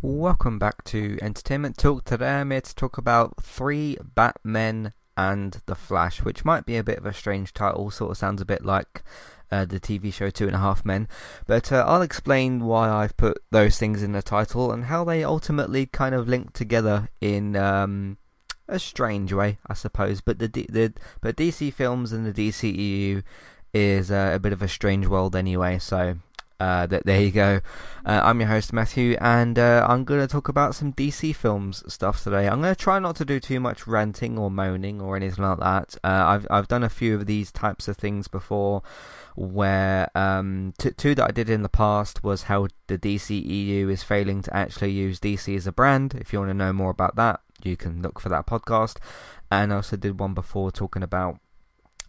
Welcome back to Entertainment Talk. Today I'm here to talk about Three Batmen and The Flash, which might be a bit of a strange title, sort of sounds a bit like uh, the TV show Two and a Half Men. But uh, I'll explain why I've put those things in the title and how they ultimately kind of link together in um, a strange way, I suppose. But the, the but DC films and the DCEU is uh, a bit of a strange world anyway, so uh, th- there you go. Uh, I'm your host Matthew, and uh, I'm going to talk about some DC films stuff today. I'm going to try not to do too much ranting or moaning or anything like that. Uh, I've I've done a few of these types of things before, where um, t- two that I did in the past was how the DCEU is failing to actually use DC as a brand. If you want to know more about that, you can look for that podcast. And I also did one before talking about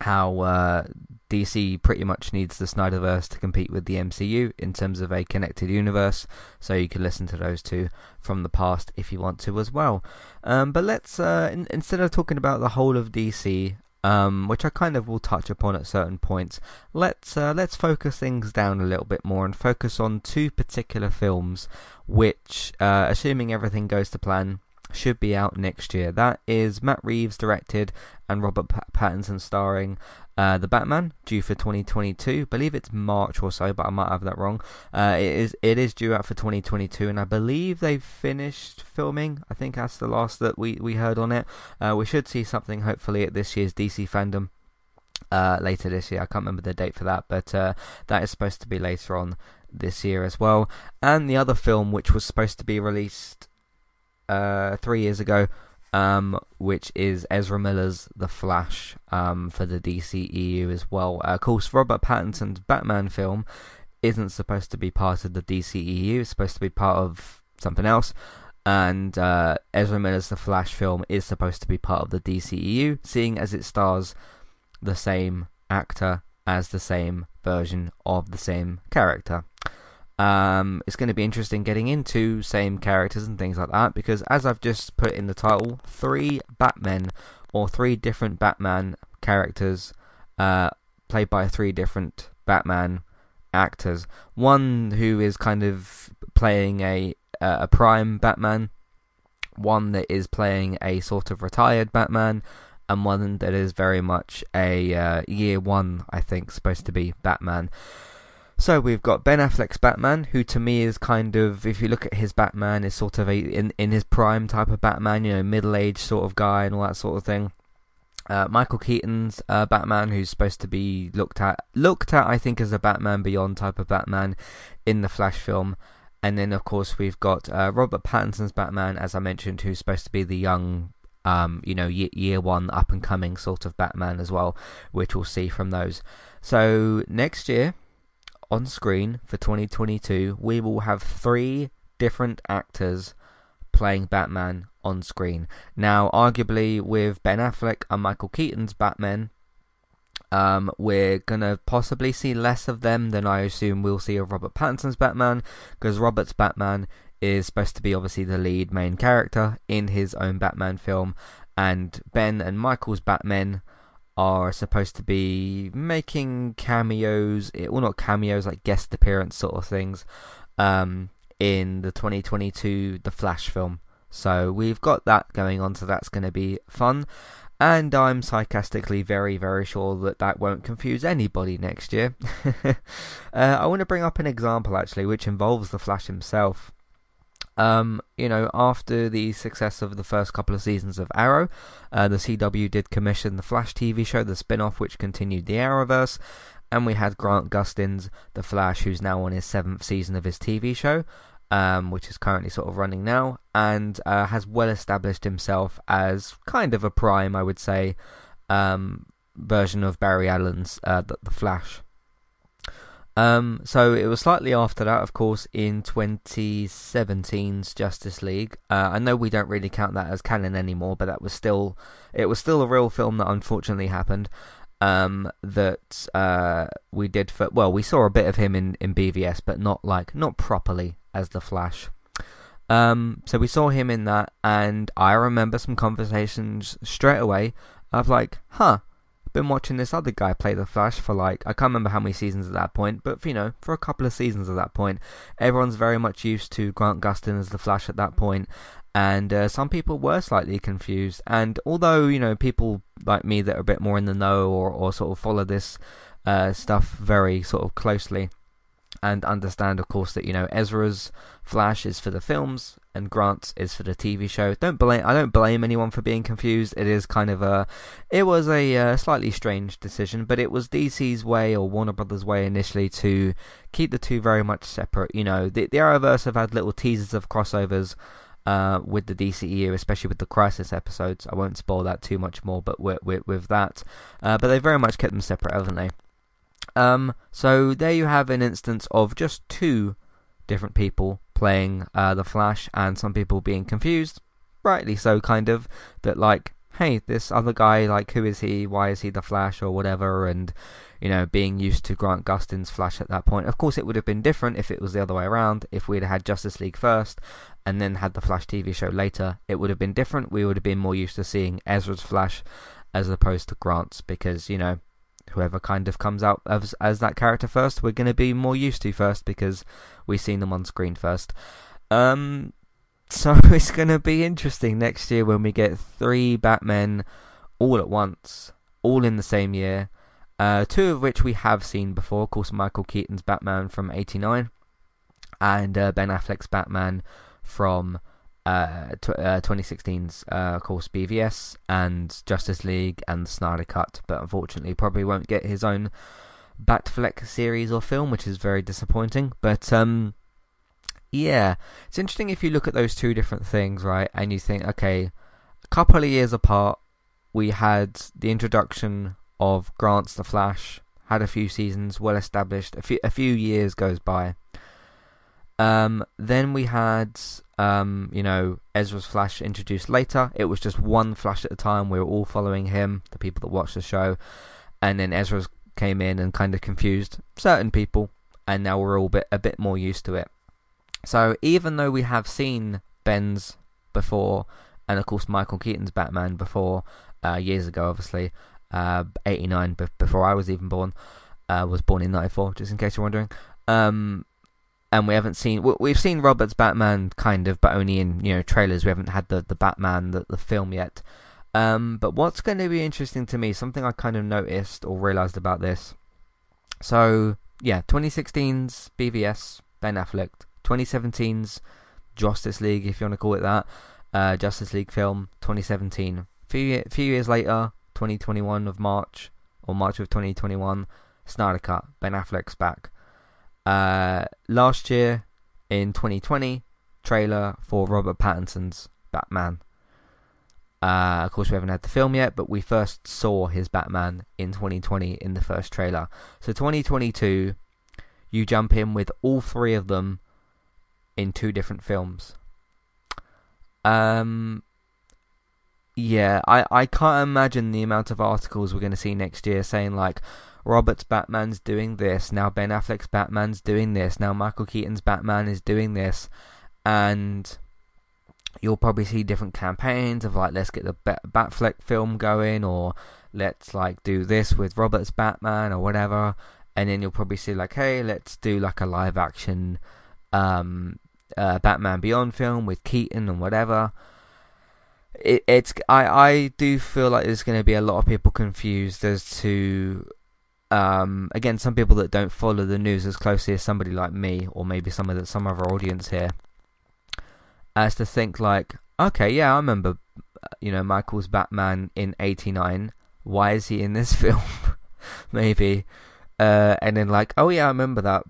how uh, DC pretty much needs the Snyderverse to compete with the MCU in terms of a connected universe. So you can listen to those two from the past if you want to as well. Um, but let's uh, in, instead of talking about the whole of DC. Um, which I kind of will touch upon at certain points. Let's uh, let's focus things down a little bit more and focus on two particular films, which, uh, assuming everything goes to plan, should be out next year. That is Matt Reeves directed and Robert Pattinson starring uh, the Batman, due for 2022. I believe it's March or so, but I might have that wrong. Uh, it is it is due out for 2022, and I believe they've finished filming. I think that's the last that we, we heard on it. Uh, we should see something hopefully at this year's DC FanDome. Uh, later this year, I can't remember the date for that, but uh, that is supposed to be later on this year as well. And the other film, which was supposed to be released uh, three years ago, um, which is Ezra Miller's The Flash um, for the DCEU as well. Uh, of course, Robert Pattinson's Batman film isn't supposed to be part of the DCEU, it's supposed to be part of something else. And uh, Ezra Miller's The Flash film is supposed to be part of the DCEU, seeing as it stars the same actor as the same version of the same character. Um, it's going to be interesting getting into same characters and things like that because, as I've just put in the title, three Batmen or three different Batman characters uh, played by three different Batman actors. One who is kind of playing a uh, a prime Batman, one that is playing a sort of retired Batman, and one that is very much a uh, year one, I think, supposed to be Batman. So we've got Ben Affleck's Batman, who to me is kind of, if you look at his Batman, is sort of a in in his prime type of Batman, you know, middle aged sort of guy and all that sort of thing. Uh, Michael Keaton's uh, Batman, who's supposed to be looked at looked at, I think, as a Batman Beyond type of Batman in the Flash film. And then, of course, we've got uh, Robert Pattinson's Batman, as I mentioned, who's supposed to be the young, um, you know, year, year one up and coming sort of Batman as well, which we'll see from those. So next year, on screen for 2022, we will have three different actors playing Batman on screen. Now, arguably, with Ben Affleck and Michael Keaton's Batman, um, we're gonna possibly see less of them than I assume we'll see of Robert Pattinson's Batman, because Robert's Batman is supposed to be obviously the lead main character in his own Batman film, and Ben and Michael's Batman are supposed to be making cameos, eh, well, not cameos, like guest appearance sort of things, um, in the 2022 The Flash film. So we've got that going on, so that's going to be fun. And I'm sarcastically very, very sure that that won't confuse anybody next year. uh, I want to bring up an example actually, which involves the Flash himself. Um, you know, after the success of the first couple of seasons of Arrow, uh, the CW did commission the Flash TV show, the spin off, which continued the Arrowverse. And we had Grant Gustin's The Flash, who's now on his seventh season of his TV show, um, which is currently sort of running now, and uh, has well established himself as kind of a prime, I would say, um, version of Barry Allen's uh, the, the Flash. Um, so it was slightly after that, of course, in 2017's Justice League. Uh, I know we don't really count that as canon anymore, but that was still it was still a real film that unfortunately happened. Um, that uh, we did for well, we saw a bit of him in, in BVS, but not like not properly as the Flash. Um, so we saw him in that, and I remember some conversations straight away of like, huh, been watching this other guy play the Flash for like I can't remember how many seasons at that point, but you know, for a couple of seasons at that point, everyone's very much used to Grant Gustin as the Flash at that point, and uh, some people were slightly confused. And although you know people like me that are a bit more in the know or or sort of follow this uh, stuff very sort of closely, and understand, of course, that you know Ezra's Flash is for the films and Grant's is for the TV show. Don't blame I don't blame anyone for being confused. It is kind of a it was a uh, slightly strange decision, but it was DC's way or Warner Brothers' way initially to keep the two very much separate. You know, the the Arrowverse have had little teasers of crossovers. Uh, with the DCEU, especially with the Crisis episodes, I won't spoil that too much more. But with with, with that, uh, but they very much kept them separate, haven't they? Um, so there you have an instance of just two different people playing uh, the Flash, and some people being confused, rightly so, kind of that like, hey, this other guy, like, who is he? Why is he the Flash or whatever? And you know, being used to Grant Gustin's Flash at that point. Of course, it would have been different if it was the other way around. If we'd had Justice League first and then had the Flash TV show later, it would have been different. We would have been more used to seeing Ezra's Flash as opposed to Grant's because, you know, whoever kind of comes out as as that character first, we're going to be more used to first because we've seen them on screen first. Um, so it's going to be interesting next year when we get three Batmen all at once, all in the same year. Uh, two of which we have seen before, of course, Michael Keaton's Batman from '89, and uh, Ben Affleck's Batman from uh, t- uh, 2016's, uh, of course, BVS and Justice League and the Snyder Cut, but unfortunately, probably won't get his own Batfleck series or film, which is very disappointing. But um, yeah, it's interesting if you look at those two different things, right? And you think, okay, a couple of years apart, we had the introduction of Grant's The Flash, had a few seasons, well established. A few a few years goes by. Um, then we had um, you know, Ezra's Flash introduced later. It was just one Flash at a time. We were all following him, the people that watched the show. And then Ezra's came in and kind of confused certain people, and now we're all bit, a bit more used to it. So even though we have seen Ben's before, and of course Michael Keaton's Batman before, uh, years ago, obviously, uh, 89, before I was even born, uh, was born in 94, just in case you're wondering. Um, and we haven't seen we've seen Robert's Batman kind of, but only in you know trailers. We haven't had the the Batman the, the film yet. Um, but what's going to be interesting to me, something I kind of noticed or realized about this. So yeah, 2016's BVS Ben Affleck, 2017's Justice League, if you want to call it that, uh, Justice League film, 2017. Few few years later, 2021 of March or March of 2021, Snyder Cut, Ben Affleck's back. Uh, last year in 2020, trailer for Robert Pattinson's Batman. Uh, of course, we haven't had the film yet, but we first saw his Batman in 2020 in the first trailer. So 2022, you jump in with all three of them in two different films. Um, yeah, I, I can't imagine the amount of articles we're going to see next year saying like, Robert's Batman's doing this, now Ben Affleck's Batman's doing this, now Michael Keaton's Batman is doing this, and you'll probably see different campaigns of like, let's get the Batfleck film going, or let's like do this with Robert's Batman, or whatever, and then you'll probably see like, hey, let's do like a live action um, uh, Batman Beyond film with Keaton and whatever. It, it's I I do feel like there's going to be a lot of people confused as to um, again, some people that don't follow the news as closely as somebody like me, or maybe some of the, some of our audience here, as to think like, okay, yeah, I remember, uh, you know, Michael's Batman in '89. Why is he in this film? maybe, uh, and then like, oh yeah, I remember that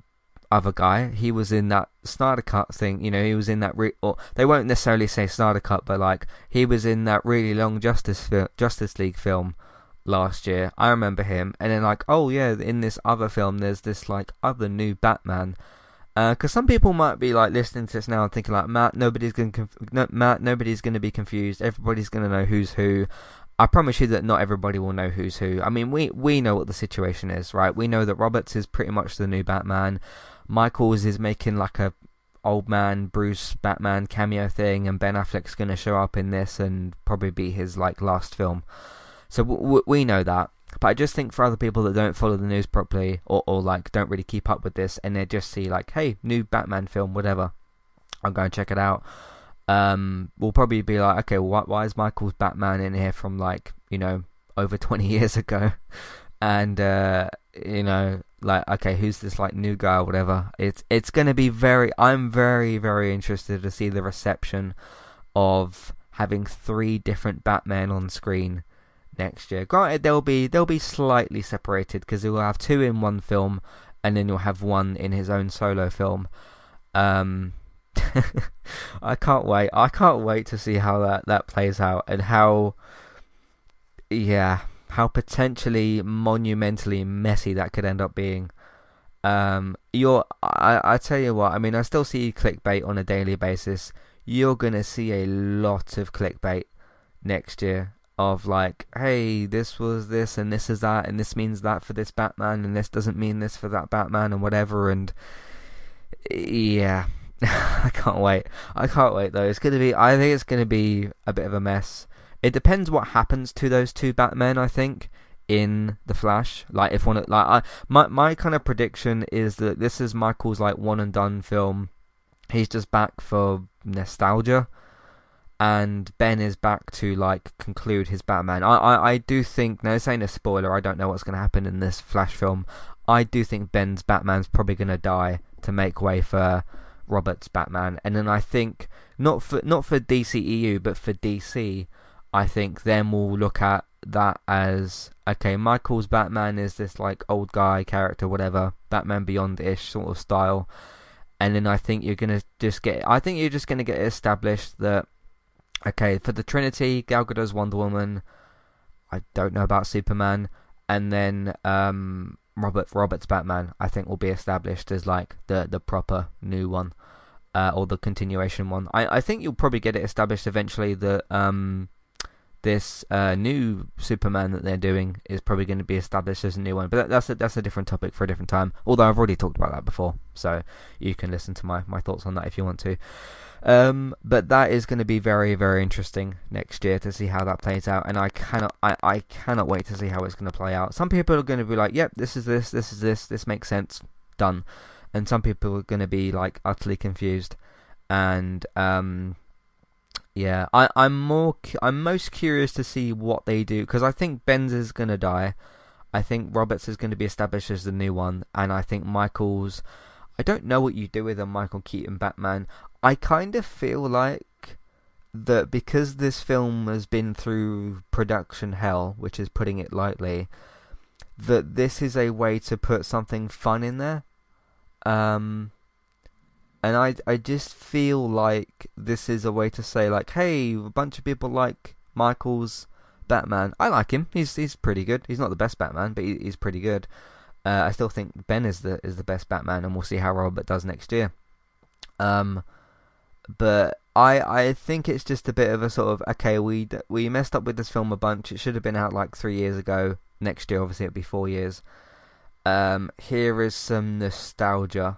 other guy. He was in that Snyder Cut thing. You know, he was in that. Re- or they won't necessarily say Snyder Cut, but like he was in that really long Justice Justice League film last year. I remember him, and then like, oh yeah, in this other film, there's this like other new Batman. Because uh, some people might be like listening to this now and thinking like, Matt, nobody's going conf- no, Matt, nobody's to be confused. Everybody's to know who's who. I promise you that not everybody will know who's who. I mean, we we know what the situation is, right? We know that Roberts is pretty much the new Batman. Michaels is making like a old man Bruce Batman cameo thing, and Ben Affleck's to show up in this and probably be his like last film. So w- we know that. but I just think for other people that don't follow the news properly or, or like don't really keep up with this and they just see like, hey, new Batman film, whatever, I'll go and check it out. Um, we'll probably be like, okay, why, why is Michael's Batman in here from like, you know, over 20 years ago? And, uh, you know, like, okay, who's this like new guy or whatever? It's, it's going to be very, I'm very, very interested to see the reception of having three different Batman on screen next year. Granted, they'll be they'll be slightly separated because he will have two in one film, and then you'll have one in his own solo film. Um, I can't wait. I can't wait to see how that that plays out and how, yeah, how potentially monumentally messy that could end up being. Um, you're, I, I tell you what. I mean, I still see clickbait on a daily basis. You're gonna see a lot of clickbait next year of like, hey, this was this and this is that and this means that for this Batman and this doesn't mean this for that Batman and whatever and yeah. I can't wait. I can't wait though. It's gonna be I think it's gonna be a bit of a mess. It depends what happens to those two Batmen, I think, in the Flash. Like if one of like I my my kind of prediction is that this is Michael's like one and done film. He's just back for nostalgia and Ben is back to like conclude his Batman. I, I, I do think now this ain't a spoiler. I don't know what's going to happen in this Flash film. I do think Ben's Batman's probably going to die to make way for Robert's Batman, and then I think not for not for DCEU but for DC, I think then we'll look at that as okay. Michael's Batman is this like old guy character, whatever Batman Beyond ish sort of style, and then I think you're gonna just get. I think you're just gonna get established that Okay, for the Trinity, Gal Gadot's Wonder Woman. I don't know about Superman, and then um, Robert Robert's Batman. I think will be established as like the the proper new one, uh, or the continuation one. I I think you'll probably get it established eventually that um this uh, new Superman that they're doing is probably going to be established as a new one. But that, that's a, that's a different topic for a different time. Although I've already talked about that before, so you can listen to my, my thoughts on that if you want to. Um, but that is going to be very very interesting next year to see how that plays out, and I cannot I, I cannot wait to see how it's going to play out. Some people are going to be like, "Yep, this is this, this is this, this makes sense, done," and some people are going to be like utterly confused, and um, yeah, I I'm more I'm most curious to see what they do because I think Ben's is to die. I think Roberts is going to be established as the new one, and I think Michael's. I don't know what you do with a Michael Keaton Batman. I kind of feel like that because this film has been through production hell, which is putting it lightly, that this is a way to put something fun in there. Um, and I I just feel like this is a way to say like, hey, a bunch of people like Michael's Batman. I like him. He's he's pretty good. He's not the best Batman, but he, he's pretty good. Uh, I still think Ben is the is the best Batman, and we'll see how Robert does next year. Um, but I I think it's just a bit of a sort of okay we we messed up with this film a bunch. It should have been out like three years ago. Next year, obviously, it'll be four years. Um, here is some nostalgia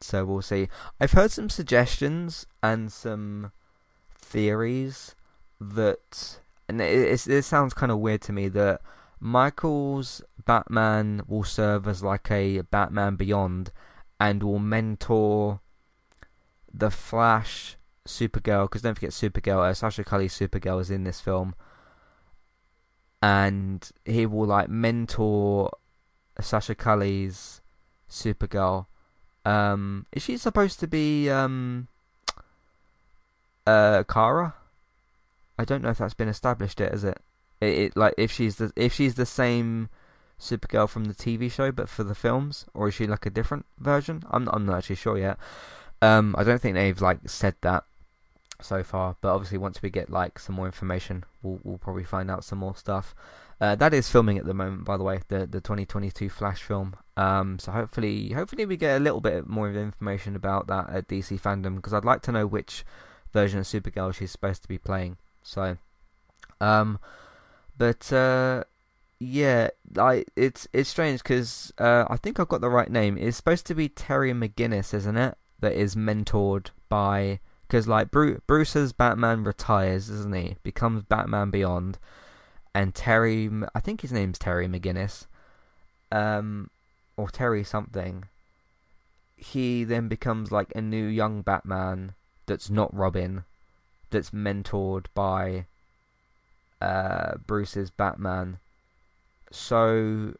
So we'll see. I've heard some suggestions and some theories that, and it, it sounds kind of weird to me that Michael's Batman will serve as like a Batman Beyond and will mentor the Flash Supergirl because don't forget Supergirl uh, Sasha Calle Supergirl is in this film and he will like mentor Sasha Calle's Supergirl um, is she supposed to be um, uh, Kara? I don't know if that's been established yet, is it? It, it like if she's the if she's the same Supergirl from the TV show, but for the films, or is she like a different version? I'm I'm not actually sure yet. Um, I don't think they've like said that so far, but obviously once we get like some more information, we'll we'll probably find out some more stuff. Uh, that is filming at the moment, by the way, the the 2022 Flash film. Um, so hopefully, hopefully we get a little bit more information about that at DC FanDome because I'd like to know which version of Supergirl she's supposed to be playing. So, um, but uh, yeah, I it's it's strange because uh, I think I've got the right name. It's supposed to be Terry McGinnis, isn't it? That is mentored by because like Bruce, Bruce's Batman retires, isn't he? Becomes Batman Beyond and Terry, I think his name's Terry McGinnis, um, or Terry something. He then becomes like a new young Batman that's not Robin, that's mentored by uh, Bruce's Batman. So,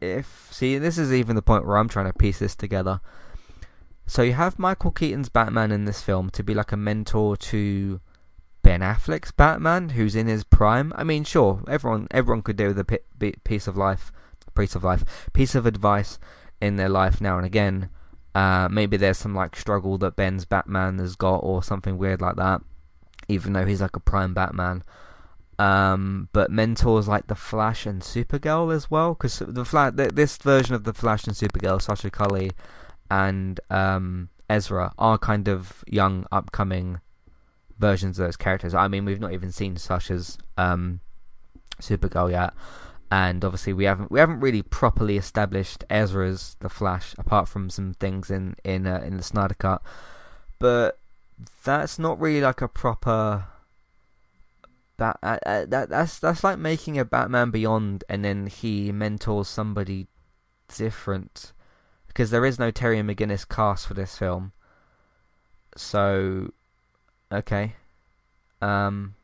if see, this is even the point where I'm trying to piece this together. So you have Michael Keaton's Batman in this film to be like a mentor to Ben Affleck's Batman, who's in his prime. I mean, sure, everyone everyone could do with a piece of life, piece of life, piece of advice in their life now and again. Uh, maybe there's some like struggle that Ben's Batman has got, or something weird like that. Even though he's like a prime Batman, um, but mentors like the Flash and Supergirl as well, because the Flash, this version of the Flash and Supergirl, Sasha Calle and um, Ezra, are kind of young, upcoming versions of those characters. I mean, we've not even seen Sasha's um, Supergirl yet, and obviously we haven't we haven't really properly established Ezra's the Flash, apart from some things in in uh, in the Snyder Cut. But that's not really like a proper. That uh, uh, that that's that's like making a Batman Beyond, and then he mentors somebody different, because there is no Terry McGinnis cast for this film. So Okay. Um,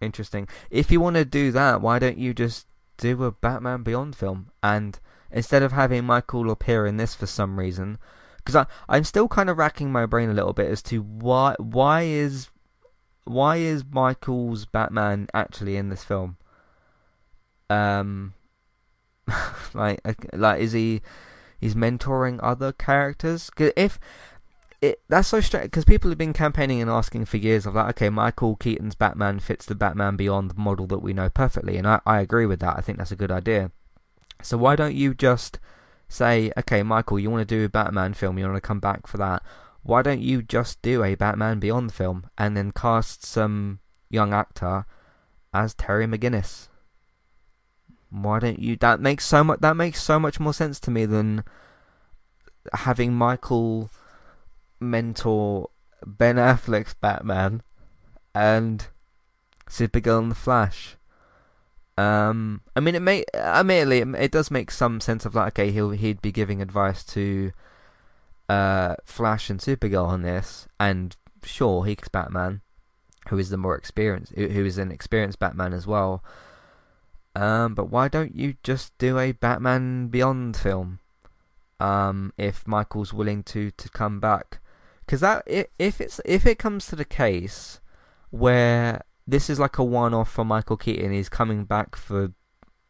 interesting. If you want to do that, why don't you just do a Batman Beyond film and instead of having Michael appear in this for some reason, because I I'm still kind of racking my brain a little bit as to why why is why is Michael's Batman actually in this film? Um, like like is he he's mentoring other characters? Cause if it that's so strange because people have been campaigning and asking for years of like, okay, Michael Keaton's Batman fits the Batman Beyond model that we know perfectly, and I, I agree with that. I think that's a good idea. So why don't you just say, okay, Michael, you want to do a Batman film, you want to come back for that? Why don't you just do a Batman Beyond film and then cast some young actor as Terry McGinnis? Why don't you? That makes so much. That makes so much more sense to me than having Michael mentor Ben Affleck's Batman and Supergirl and the Flash. Um, I mean, it may admittedly it, it does make some sense of like, okay, he'll he'd be giving advice to uh, Flash and Supergirl on this, and sure, he's Batman, who is the more experienced, who is an experienced Batman as well. Um, but why don't you just do a Batman Beyond film? Um, if Michael's willing to to come back because that if it's if it comes to the case where this is like a one-off for Michael Keaton, he's coming back for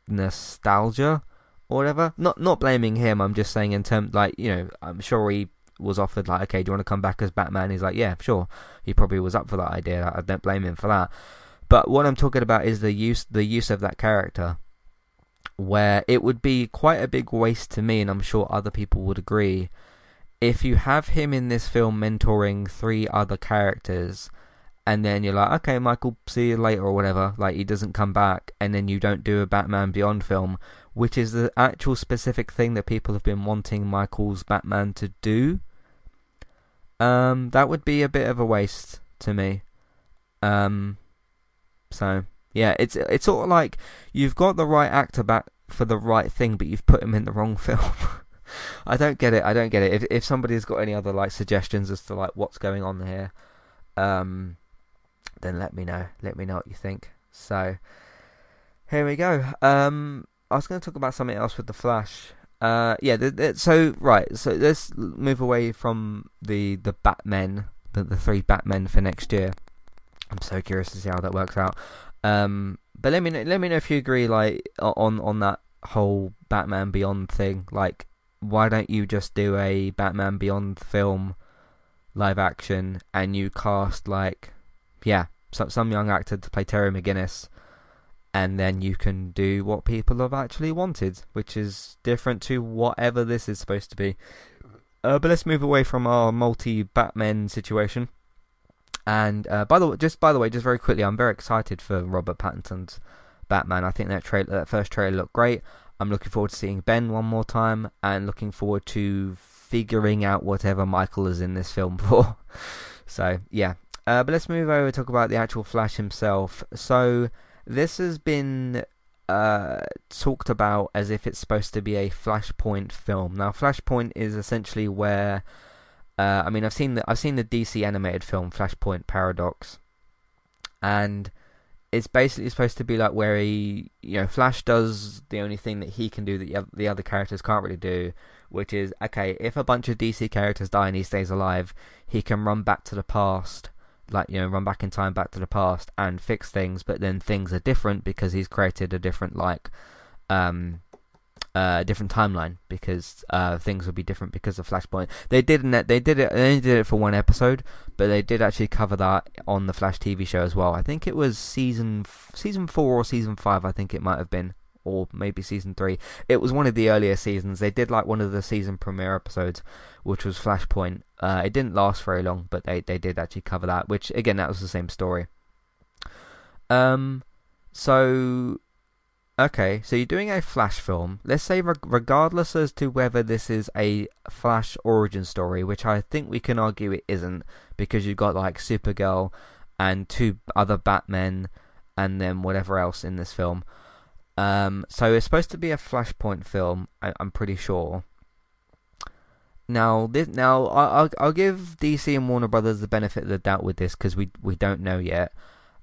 nostalgia or whatever. Not not blaming him. I'm just saying in terms like you know I'm sure he was offered like okay do you want to come back as Batman? He's like yeah sure. He probably was up for that idea. I don't blame him for that. But what I'm talking about is the use the use of that character, where it would be quite a big waste to me, and I'm sure other people would agree, if you have him in this film mentoring three other characters, and then you're like, okay, Michael, see you later or whatever, like he doesn't come back, and then you don't do a Batman Beyond film, which is the actual specific thing that people have been wanting Michael's Batman to do. Um, that would be a bit of a waste to me. Um, so yeah, it's it's sort of like you've got the right actor back for the right thing, but you've put him in the wrong film. I don't get it. I don't get it. If if somebody's got any other like suggestions as to like what's going on here, um, then let me know. Let me know what you think. So here we go. Um, I was going to talk about something else with the Flash. Uh, yeah. The, the, so right. So let's move away from the the Batmen, the the three Batmen for next year. I'm so curious to see how that works out. Um, but let me know, let me know if you agree, like on on that whole Batman Beyond thing. Like, why don't you just do a Batman Beyond film, live action, and you cast like, yeah, some some young actor to play Terry McGinnis, and then you can do what people have actually wanted, which is different to whatever this is supposed to be. Uh, but let's move away from our multi Batman situation and uh, by the way, just by the way, just very quickly, I'm very excited for Robert Pattinson's Batman. I think that trailer, that first trailer looked great. I'm looking forward to seeing Ben one more time, and looking forward to figuring out whatever Michael is in this film for. so yeah, uh, but let's move over and talk about the actual Flash himself. So this has been uh, talked about as if it's supposed to be a Flashpoint film. Now, Flashpoint is essentially where uh, I mean, I've seen the I've seen the DC animated film Flashpoint Paradox, and it's basically supposed to be like where he, you know, Flash does the only thing that he can do that the other characters can't really do, which is okay. If a bunch of DC characters die and he stays alive, he can run back to the past, like you know, run back in time back to the past and fix things. But then things are different because he's created a different like um uh, different timeline because uh, things would be different because of Flashpoint. They didn't. They did it. They only did it for one episode, but they did actually cover that on the Flash TV show as well. I think it was season season four or season five. I think it might have been, or maybe season three. It was one of the earlier seasons. They did like one of the season premiere episodes, which was Flashpoint. Uh, it didn't last very long, but they they did actually cover that. Which again, that was the same story. Um, so Okay, so you're doing a Flash film. Let's say, regardless as to whether this is a Flash origin story, which I think we can argue it isn't, because you've got like Supergirl and two other Batmen, and then whatever else in this film. Um, so it's supposed to be a Flashpoint film. I, am pretty sure. Now, this, now I'll I'll give DC and Warner Brothers the benefit of the doubt with this because we we don't know yet,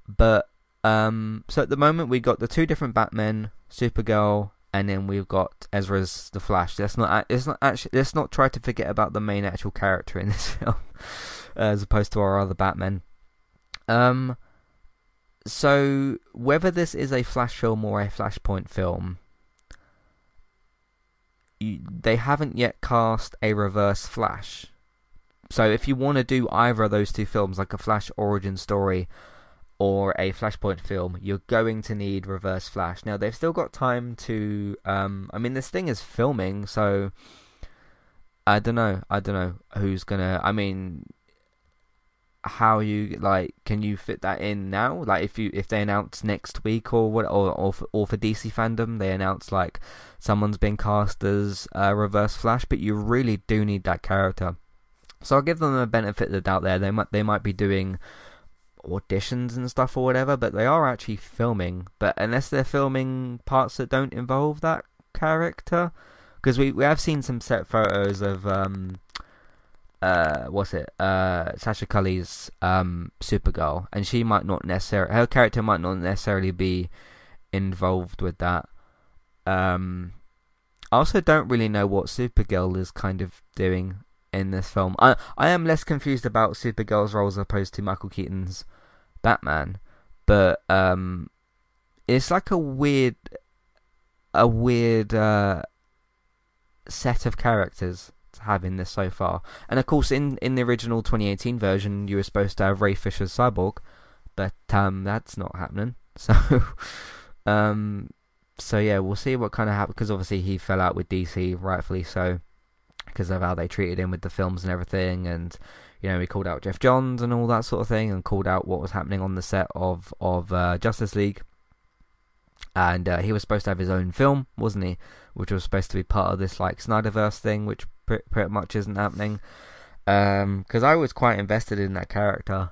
but um, so at the moment we got the two different Batmen, Supergirl, and then we've got Ezra's the Flash. Let's not let's not actually let's not try to forget about the main actual character in this film, as opposed to our other Batmen. Um, so whether this is a Flash film or a Flashpoint film, you, they haven't yet cast a Reverse Flash. So if you want to do either of those two films, like a Flash origin story or a Flashpoint film, you're going to need Reverse Flash. Now they've still got time to. Um, I mean, this thing is filming, so I don't know. I don't know who's gonna. I mean, how you like? Can you fit that in now? Like, if you if they announce next week or what, or or for, or for DC FanDome, they announce like someone's been cast as uh, Reverse Flash, but you really do need that character. So I'll give them the benefit of the doubt there. They might they might be doing auditions and stuff or whatever, but they are actually filming. But unless they're filming parts that don't involve that character, because we we have seen some set photos of um uh what's it uh Sasha Calle's um Supergirl, and she might not necessarily her character might not necessarily be involved with that. Um, I also don't really know what Supergirl is kind of doing in this film. I I am less confused about Supergirl's role as opposed to Michael Keaton's Batman, but um, it's like a weird, a weird uh, set of characters to have in this so far. And of course, in in the original 2018 version, you were supposed to have Ray Fisher's Cyborg, but um, that's not happening. So, um, so yeah, we'll see what kind of happens because obviously he fell out with DC, rightfully so, because of how they treated him with the films and everything, and you know he called out Geoff Johns and all that sort of thing, and called out what was happening on the set of of uh, Justice League, and uh, he was supposed to have his own film, wasn't he? Which was supposed to be part of this like Snyderverse thing, which pretty, pretty much isn't happening. Because um, I was quite invested in that character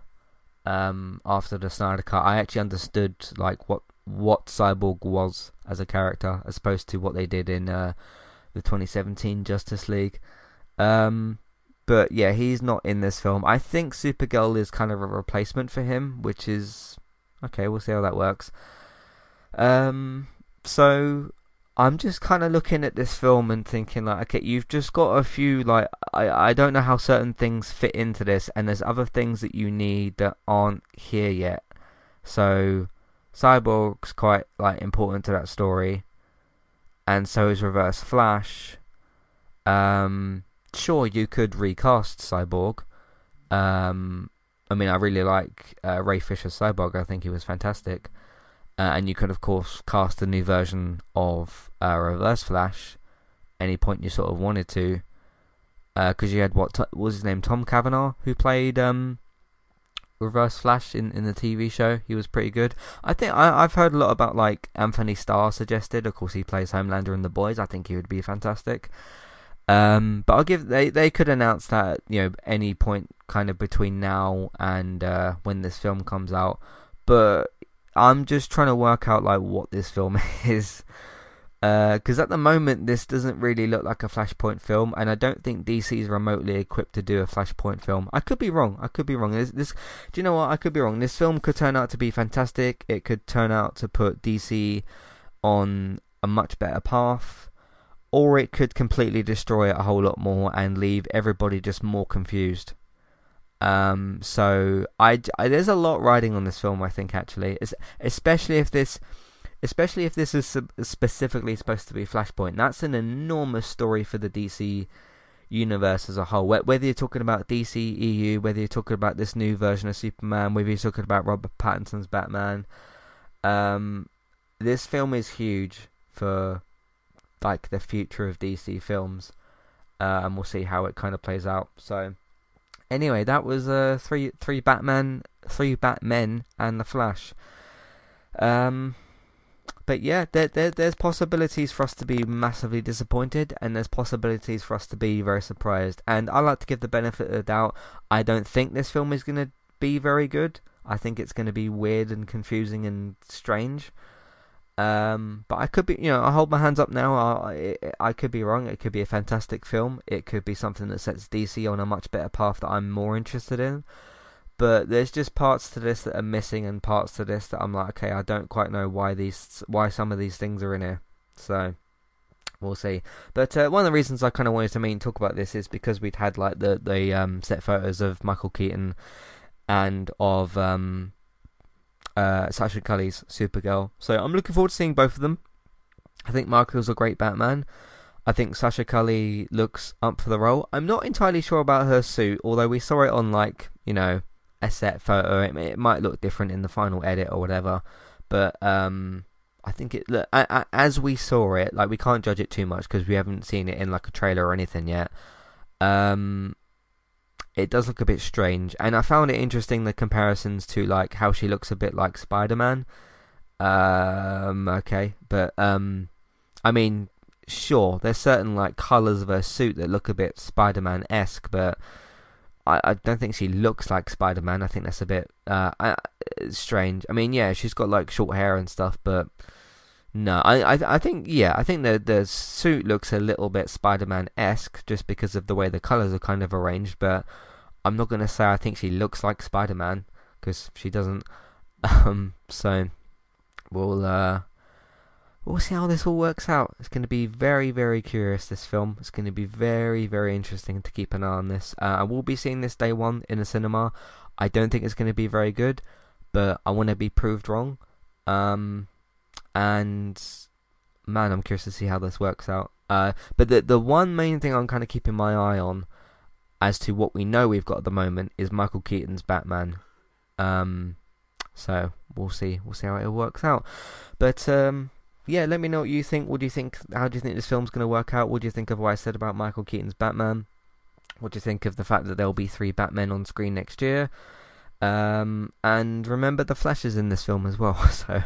um, after the Snyder Cut. I actually understood like what what Cyborg was as a character, as opposed to what they did in uh, the 2017 Justice League. Um, but yeah, he's not in this film. I think Supergirl is kind of a replacement for him, which is okay. We'll see how that works. Um, so I'm just kind of looking at this film and thinking like, okay, you've just got a few like I I don't know how certain things fit into this, and there's other things that you need that aren't here yet. So Cyborg's quite like important to that story, and so is Reverse Flash. Um, sure, you could recast Cyborg. Um, I mean, I really like uh, Ray Fisher's Cyborg. I think he was fantastic. Uh, and you could, of course, cast a new version of uh, Reverse Flash any point you sort of wanted to. Because uh, you had what, what was his name? Tom Cavanagh, who played um, Reverse Flash in, in the TV show. He was pretty good. I think I, I've heard a lot about like Anthony Starr suggested. Of course, he plays Homelander in The Boys. I think he would be fantastic. Um, but I'll give they they could announce that you know any point kind of between now and uh, when this film comes out. But I'm just trying to work out like what this film is. Because uh, at the moment, this doesn't really look like a Flashpoint film, and I don't think DC is remotely equipped to do a Flashpoint film. I could be wrong. I could be wrong. This, this, do you know what? I could be wrong. This film could turn out to be fantastic. It could turn out to put DC on a much better path, or it could completely destroy it a whole lot more and leave everybody just more confused. Um, so I, I, there's a lot riding on this film. I think actually, it's, especially if this, especially if this is specifically supposed to be Flashpoint. That's an enormous story for the DC universe as a whole. Whether you're talking about DC EU, whether you're talking about this new version of Superman, whether you're talking about Robert Pattinson's Batman, um, this film is huge for like the future of DC films, uh, and we'll see how it kind of plays out. So Anyway, that was uh, three three Batman, three Batmen, and the Flash. Um, but yeah, there, there there's possibilities for us to be massively disappointed, and there's possibilities for us to be very surprised. And I like to give the benefit of the doubt. I don't think this film is going to be very good. I think it's going to be weird and confusing and strange. Um, but I could be, you know, I hold my hands up now. I, I could be wrong. It could be a fantastic film. It could be something that sets DC on a much better path that I'm more interested in. But there's just parts to this that are missing, and parts to this that I'm like, okay, I don't quite know why these, why some of these things are in here. So we'll see. But uh, one of the reasons I kind of wanted to mean talk about this is because we'd had like the the um, set photos of Michael Keaton and of um, uh, Sasha Calle,'s Supergirl. So I'm looking forward to seeing both of them. I think Michael's a great Batman. I think Sasha Calle looks up for the role. I'm not entirely sure about her suit, although we saw it on like you know a set photo. It, it might look different in the final edit or whatever, but um, I think it look as we saw it. Like we can't judge it too much because we haven't seen it in like a trailer or anything yet. Um, it does look a bit strange, and I found it interesting the comparisons to like how she looks a bit like Spider Man. Um, okay, but um, I mean, sure, there's certain like colors of her suit that look a bit Spider Man esque, but I, I don't think she looks like Spider Man. I think that's a bit uh, uh, strange. I mean, yeah, she's got like short hair and stuff, but no, I, I, I think yeah, I think the the suit looks a little bit Spider-Man esque just because of the way the colors are kind of arranged. But I'm not gonna say I think she looks like Spider-Man because she doesn't. Um, so we'll uh, we'll see how this all works out. It's to be very, very curious. This film. It's to be very, very interesting to keep an eye on this. Uh, I will be seeing this day one in a cinema. I don't think it's to be very good, but I want to be proved wrong. Um, and man, I'm curious to see how this works out. Uh, but the the one main thing I'm kind of keeping my eye on, as to what we know we've got at the moment, is Michael Keaton's Batman. Um, so we'll see, we'll see how it works out. But um, yeah, let me know what you think. What do you think? How do you think this film's going to work out? What do you think of what I said about Michael Keaton's Batman? What do you think of the fact that there'll be three Batmen on screen next year? Um, and remember, the Flash is in this film as well. So,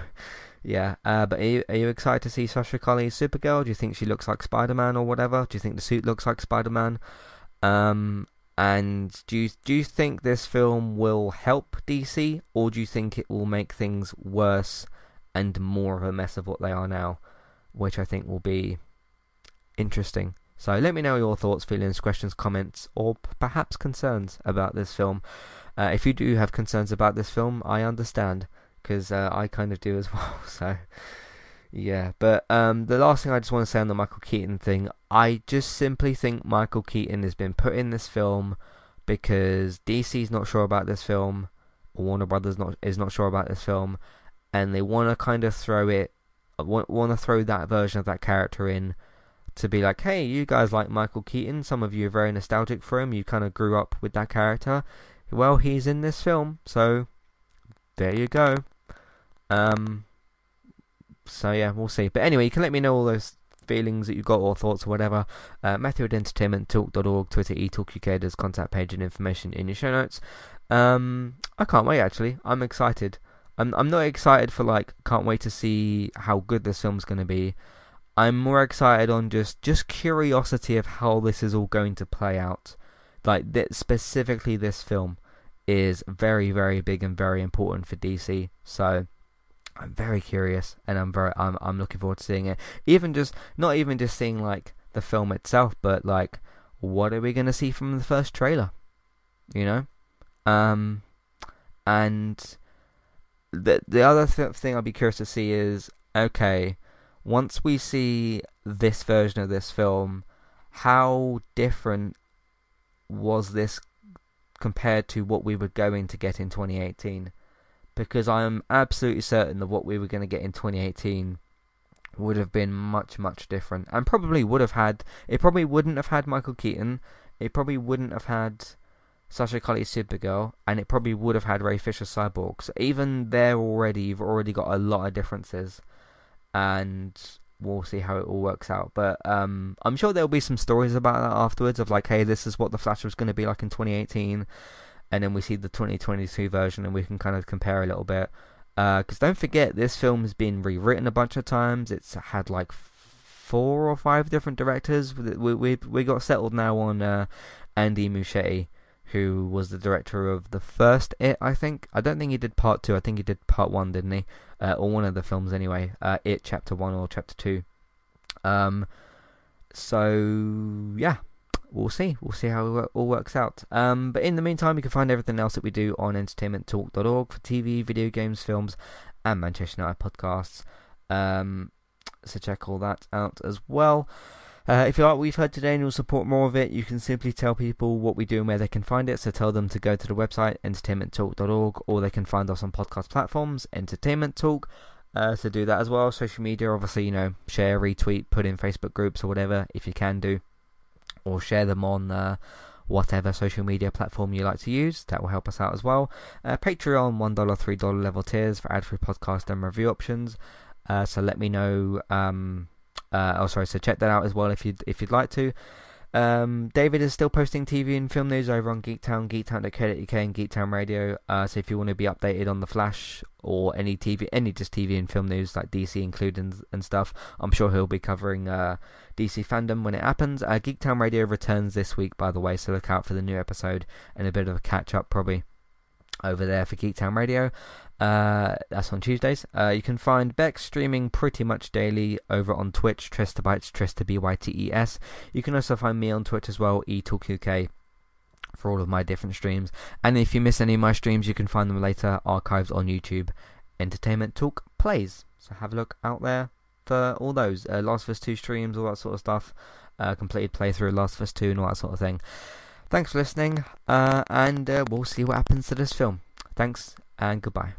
yeah. Uh, but are you, are you excited to see Sasha Calle Supergirl? Do you think she looks like Spider Man or whatever? Do you think the suit looks like Spider Man? Um, and do you do you think this film will help DC, or do you think it will make things worse and more of a mess of what they are now, which I think will be interesting. So let me know your thoughts, feelings, questions, comments, or p- perhaps concerns about this film. Uh, if you do have concerns about this film, I understand because uh, I kind of do as well. So yeah, but um, the last thing I just want to say on the Michael Keaton thing, I just simply think Michael Keaton has been put in this film because DC's not sure about this film, Warner Brothers not is not sure about this film, and they want to kind of throw it, want, want to throw that version of that character in to be like, hey, you guys like Michael Keaton. Some of you are very nostalgic for him. You kind of grew up with that character. Well, he's in this film, so there you go. Um. So yeah, we'll see. But anyway, you can let me know all those feelings that you've got or thoughts or whatever. Uh, Matthew at entertainmenttalk.org, Twitter, eTalkUK, there's contact page and information in your show notes. Um, I can't wait actually. I'm excited. I'm I'm not excited for like can't wait to see how good this film's going to be. I'm more excited on just just curiosity of how this is all going to play out. Like specifically this film is very very big and very important for DC. So I'm very curious and I'm very I'm I'm looking forward to seeing it. Even just not even just seeing like the film itself, but like what are we to see from the first trailer? You know? Um and the the other th- thing I'd be curious to see is okay, once we see this version of this film, how different was this compared to what we were going to get in 2018? Because I am absolutely certain that what we were going to get in 2018 would have been much much different, and probably would have had. It probably wouldn't have had Michael Keaton. It probably wouldn't have had Sasha Calle Supergirl, and it probably would have had Ray Fisher Cyborg. So even there already, you've already got a lot of differences, and we'll see how it all works out. But um, I'm sure there'll be some stories about that afterwards of like, hey, this is what the Flash was going to be like in 2018, and then we see the 2022 version, and we can kind of compare a little bit. Because uh, don't forget, this film has been rewritten a bunch of times. It's had like four or five different directors. We we we got settled now on uh, Andy Muschietti who was the director of the first It, I think. I don't think he did part two. I think he did part one, didn't he? Uh, or one of the films anyway. Uh, it Chapter One or Chapter Two. Um. So yeah, we'll see. We'll see how it all works out. Um. But in the meantime, you can find everything else that we do on entertainmenttalk.org for TV, video games, films, and Manchester United podcasts. Um. So check all that out as well. Uh, if you like what we've heard today and you'll support more of it, you can simply tell people what we do and where they can find it. So tell them to go to the website, entertainmenttalk.org, or they can find us on podcast platforms, Entertainment Talk. Uh, to do that as well, social media, obviously, you know, share, retweet, put in Facebook groups or whatever if you can do, or share them on uh, whatever social media platform you like to use. That will help us out as well. Uh, Patreon, $1, $3 level tiers for ad free podcast and review options. Uh, so let me know um, uh, oh, sorry. So check that out as well if you if you'd like to. Um, David is still posting TV and film news over on Geektown, geektown.co.uk and Geektown Radio. Uh, so if you want to be updated on the Flash or any TV, any just TV and film news like DC included and, and stuff, I'm sure he'll be covering uh, DC FanDome when it happens. Uh, Geektown Radio returns this week, by the way, so look out for the new episode and a bit of a catch up probably over there for Geektown Radio. Uh, that's on Tuesdays. Uh, you can find Beck streaming pretty much daily over on Twitch, Tristabytes, Trista B-Y-T-E-S. You can also find me on Twitch as well, eTalkUK, for all of my different streams. And if you miss any of my streams, you can find them later, archives on YouTube, Entertainment Talk Plays. So have a look out there for all those uh, Last of Us 2 streams, all that sort of stuff. Uh, completed playthrough Last of Us 2 and all that sort of thing. Thanks for listening, uh, and uh, we'll see what happens to this film. Thanks and goodbye.